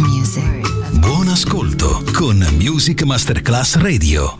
Music. Buon ascolto con Music Masterclass Radio.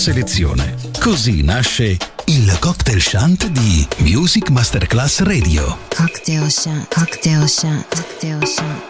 Selezione. Così nasce il cocktail shant di Music Masterclass Radio. Cocktail shant, cocktail shant, cocktail shant.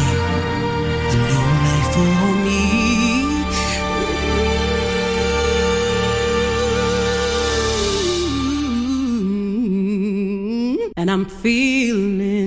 And I'm feeling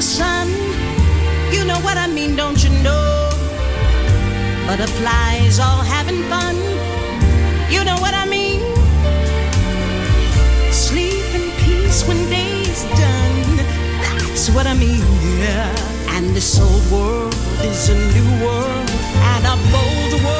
the sun. You know what I mean, don't you know? Butterflies all having fun. You know what I mean? Sleep in peace when day's done. That's what I mean, yeah. And this old world is a new world and a bold world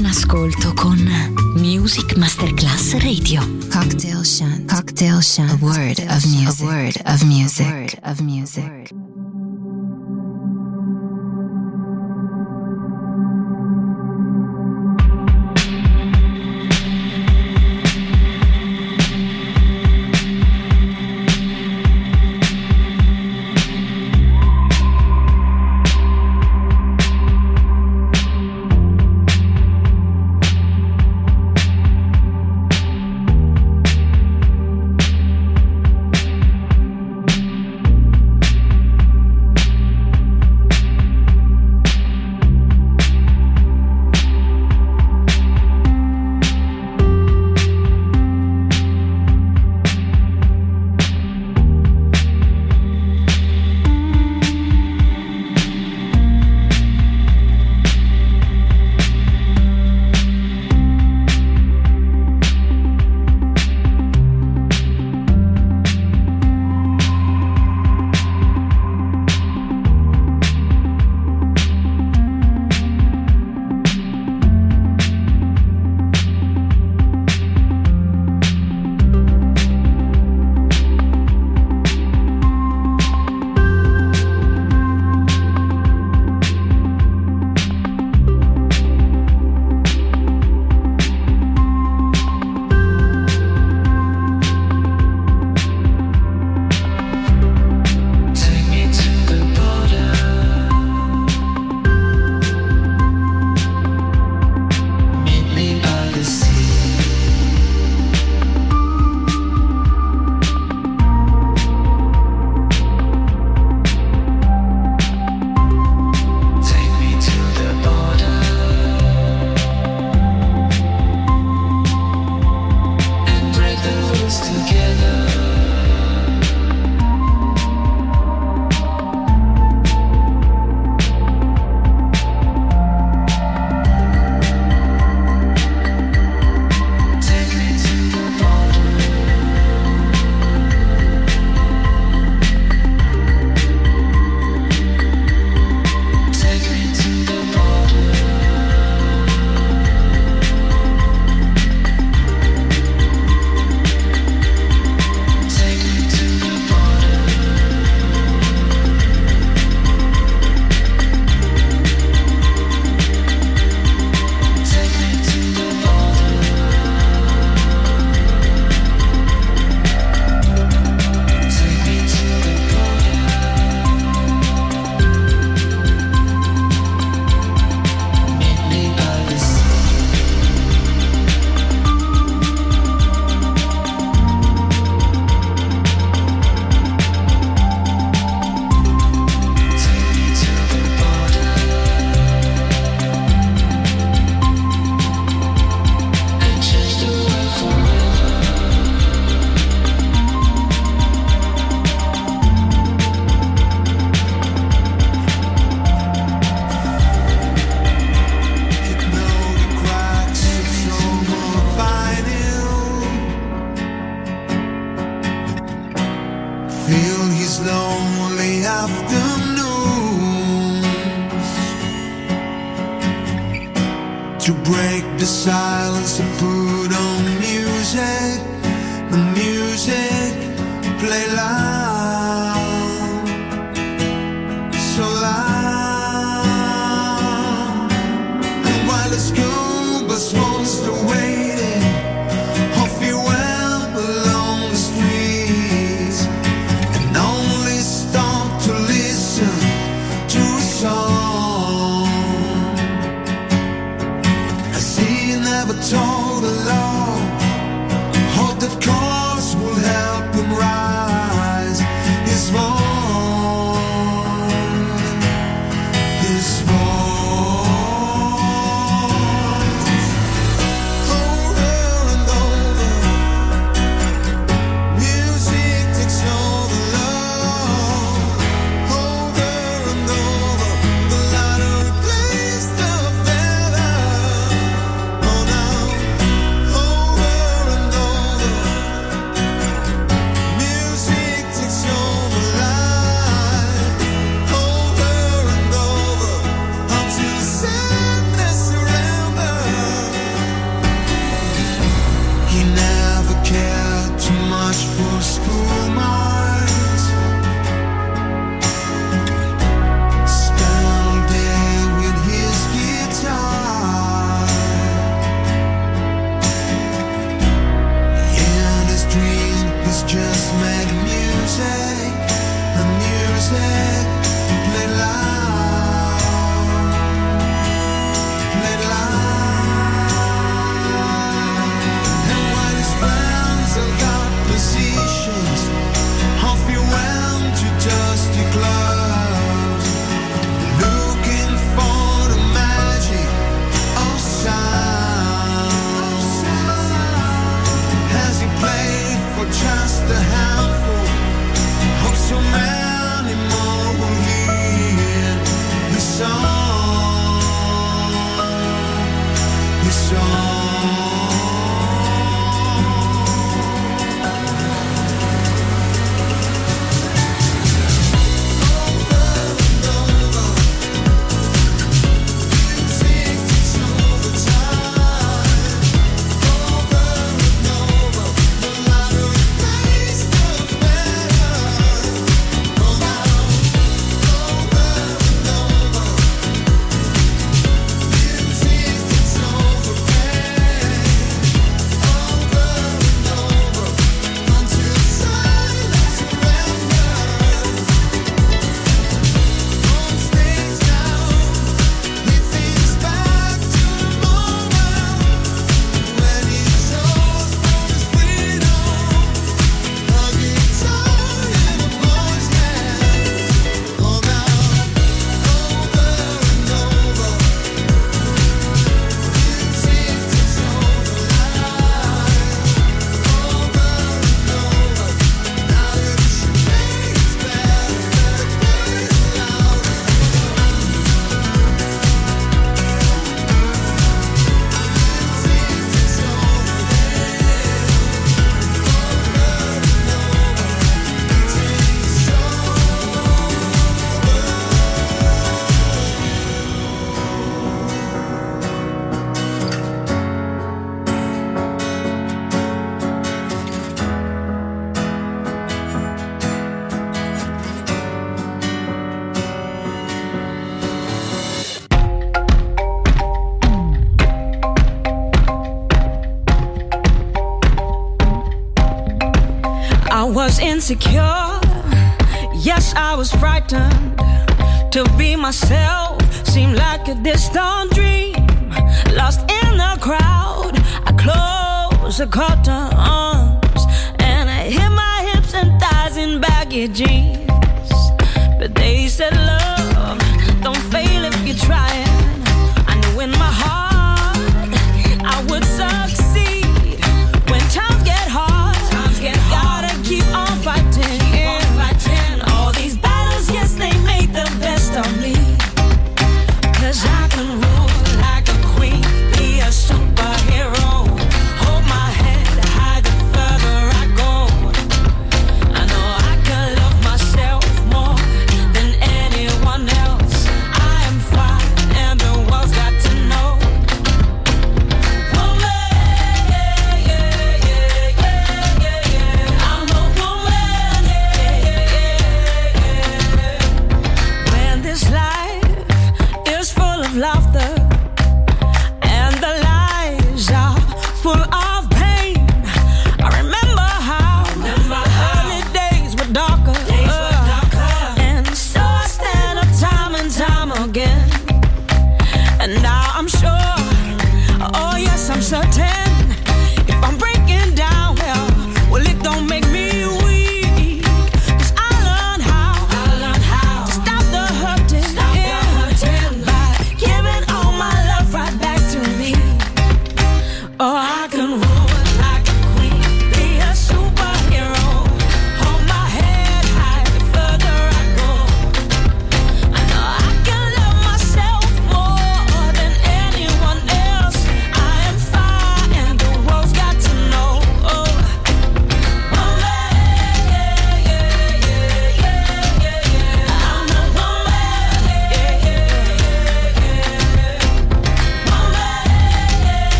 Buon ascolto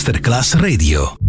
Masterclass Radio.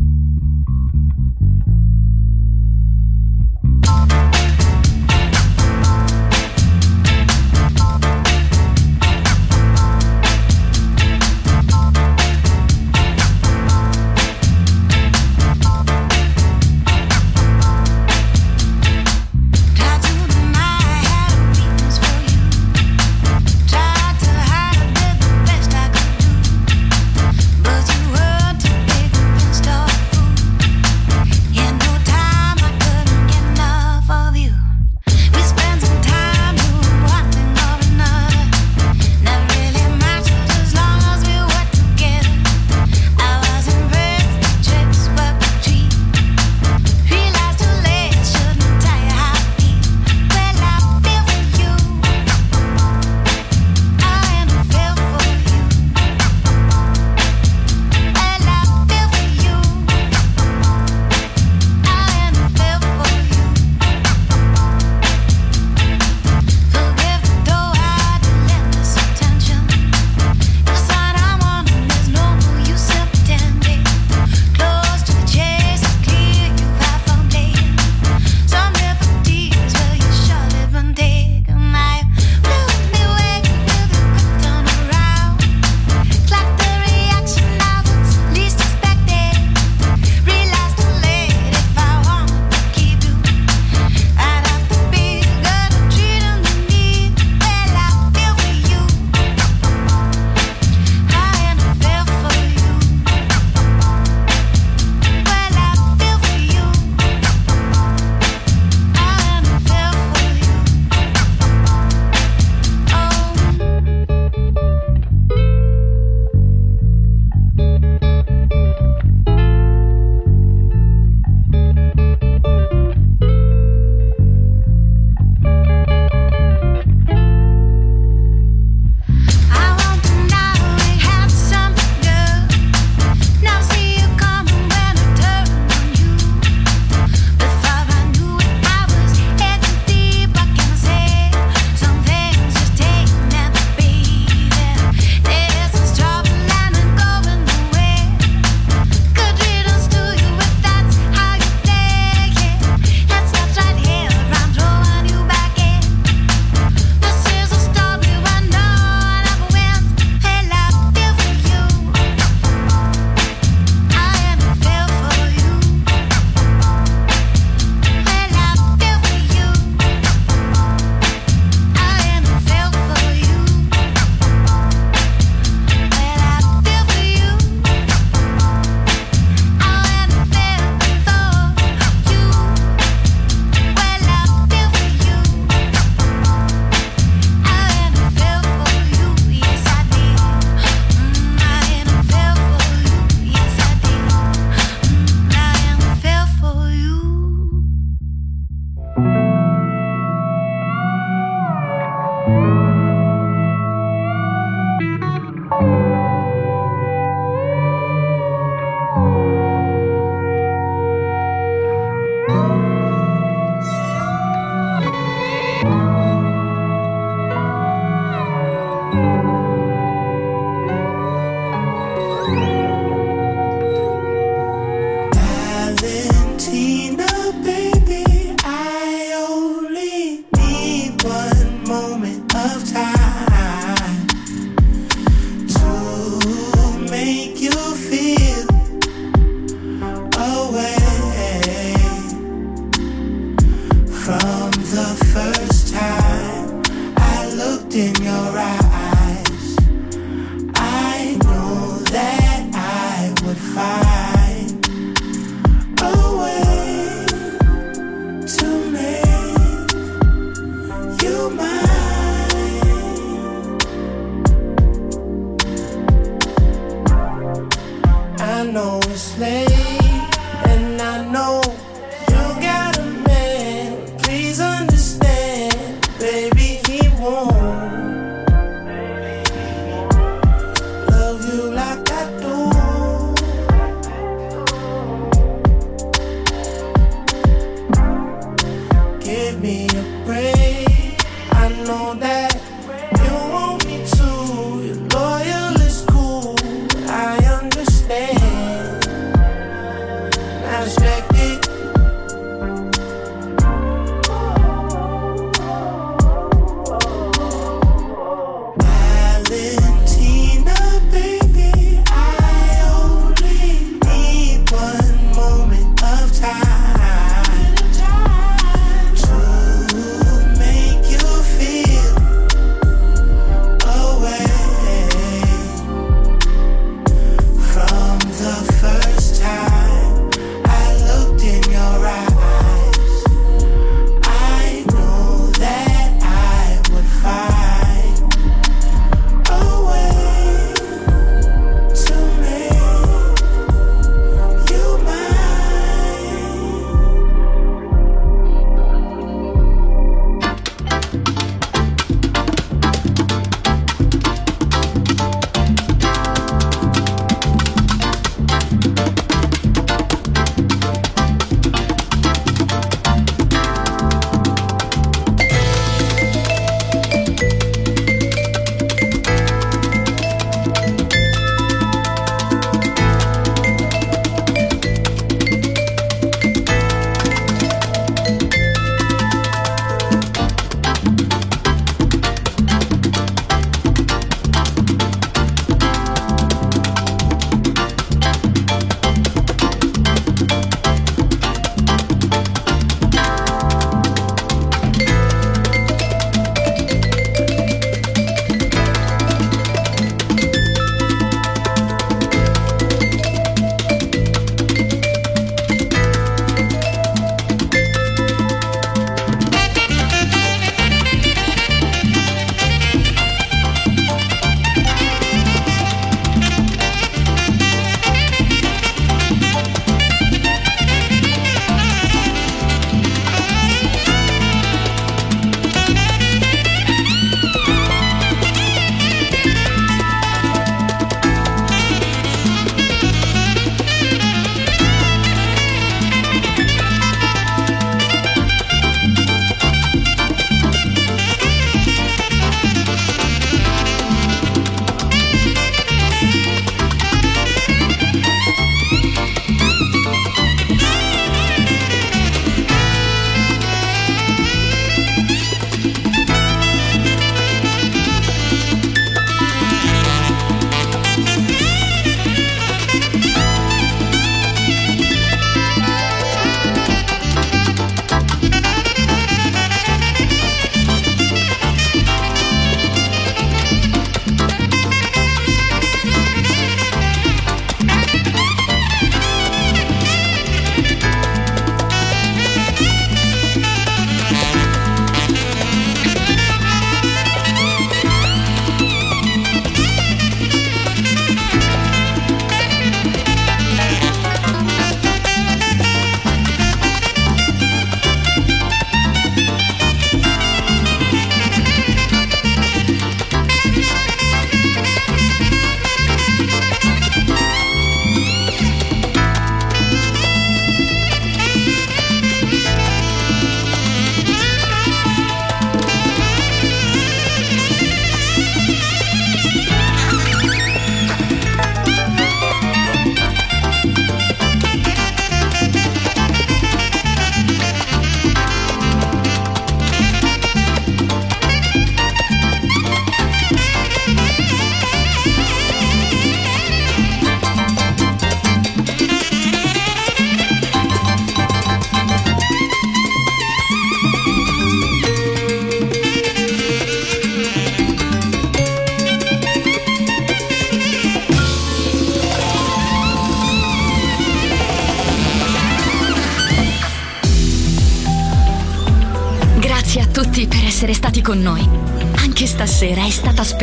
From the first time I looked in your eyes.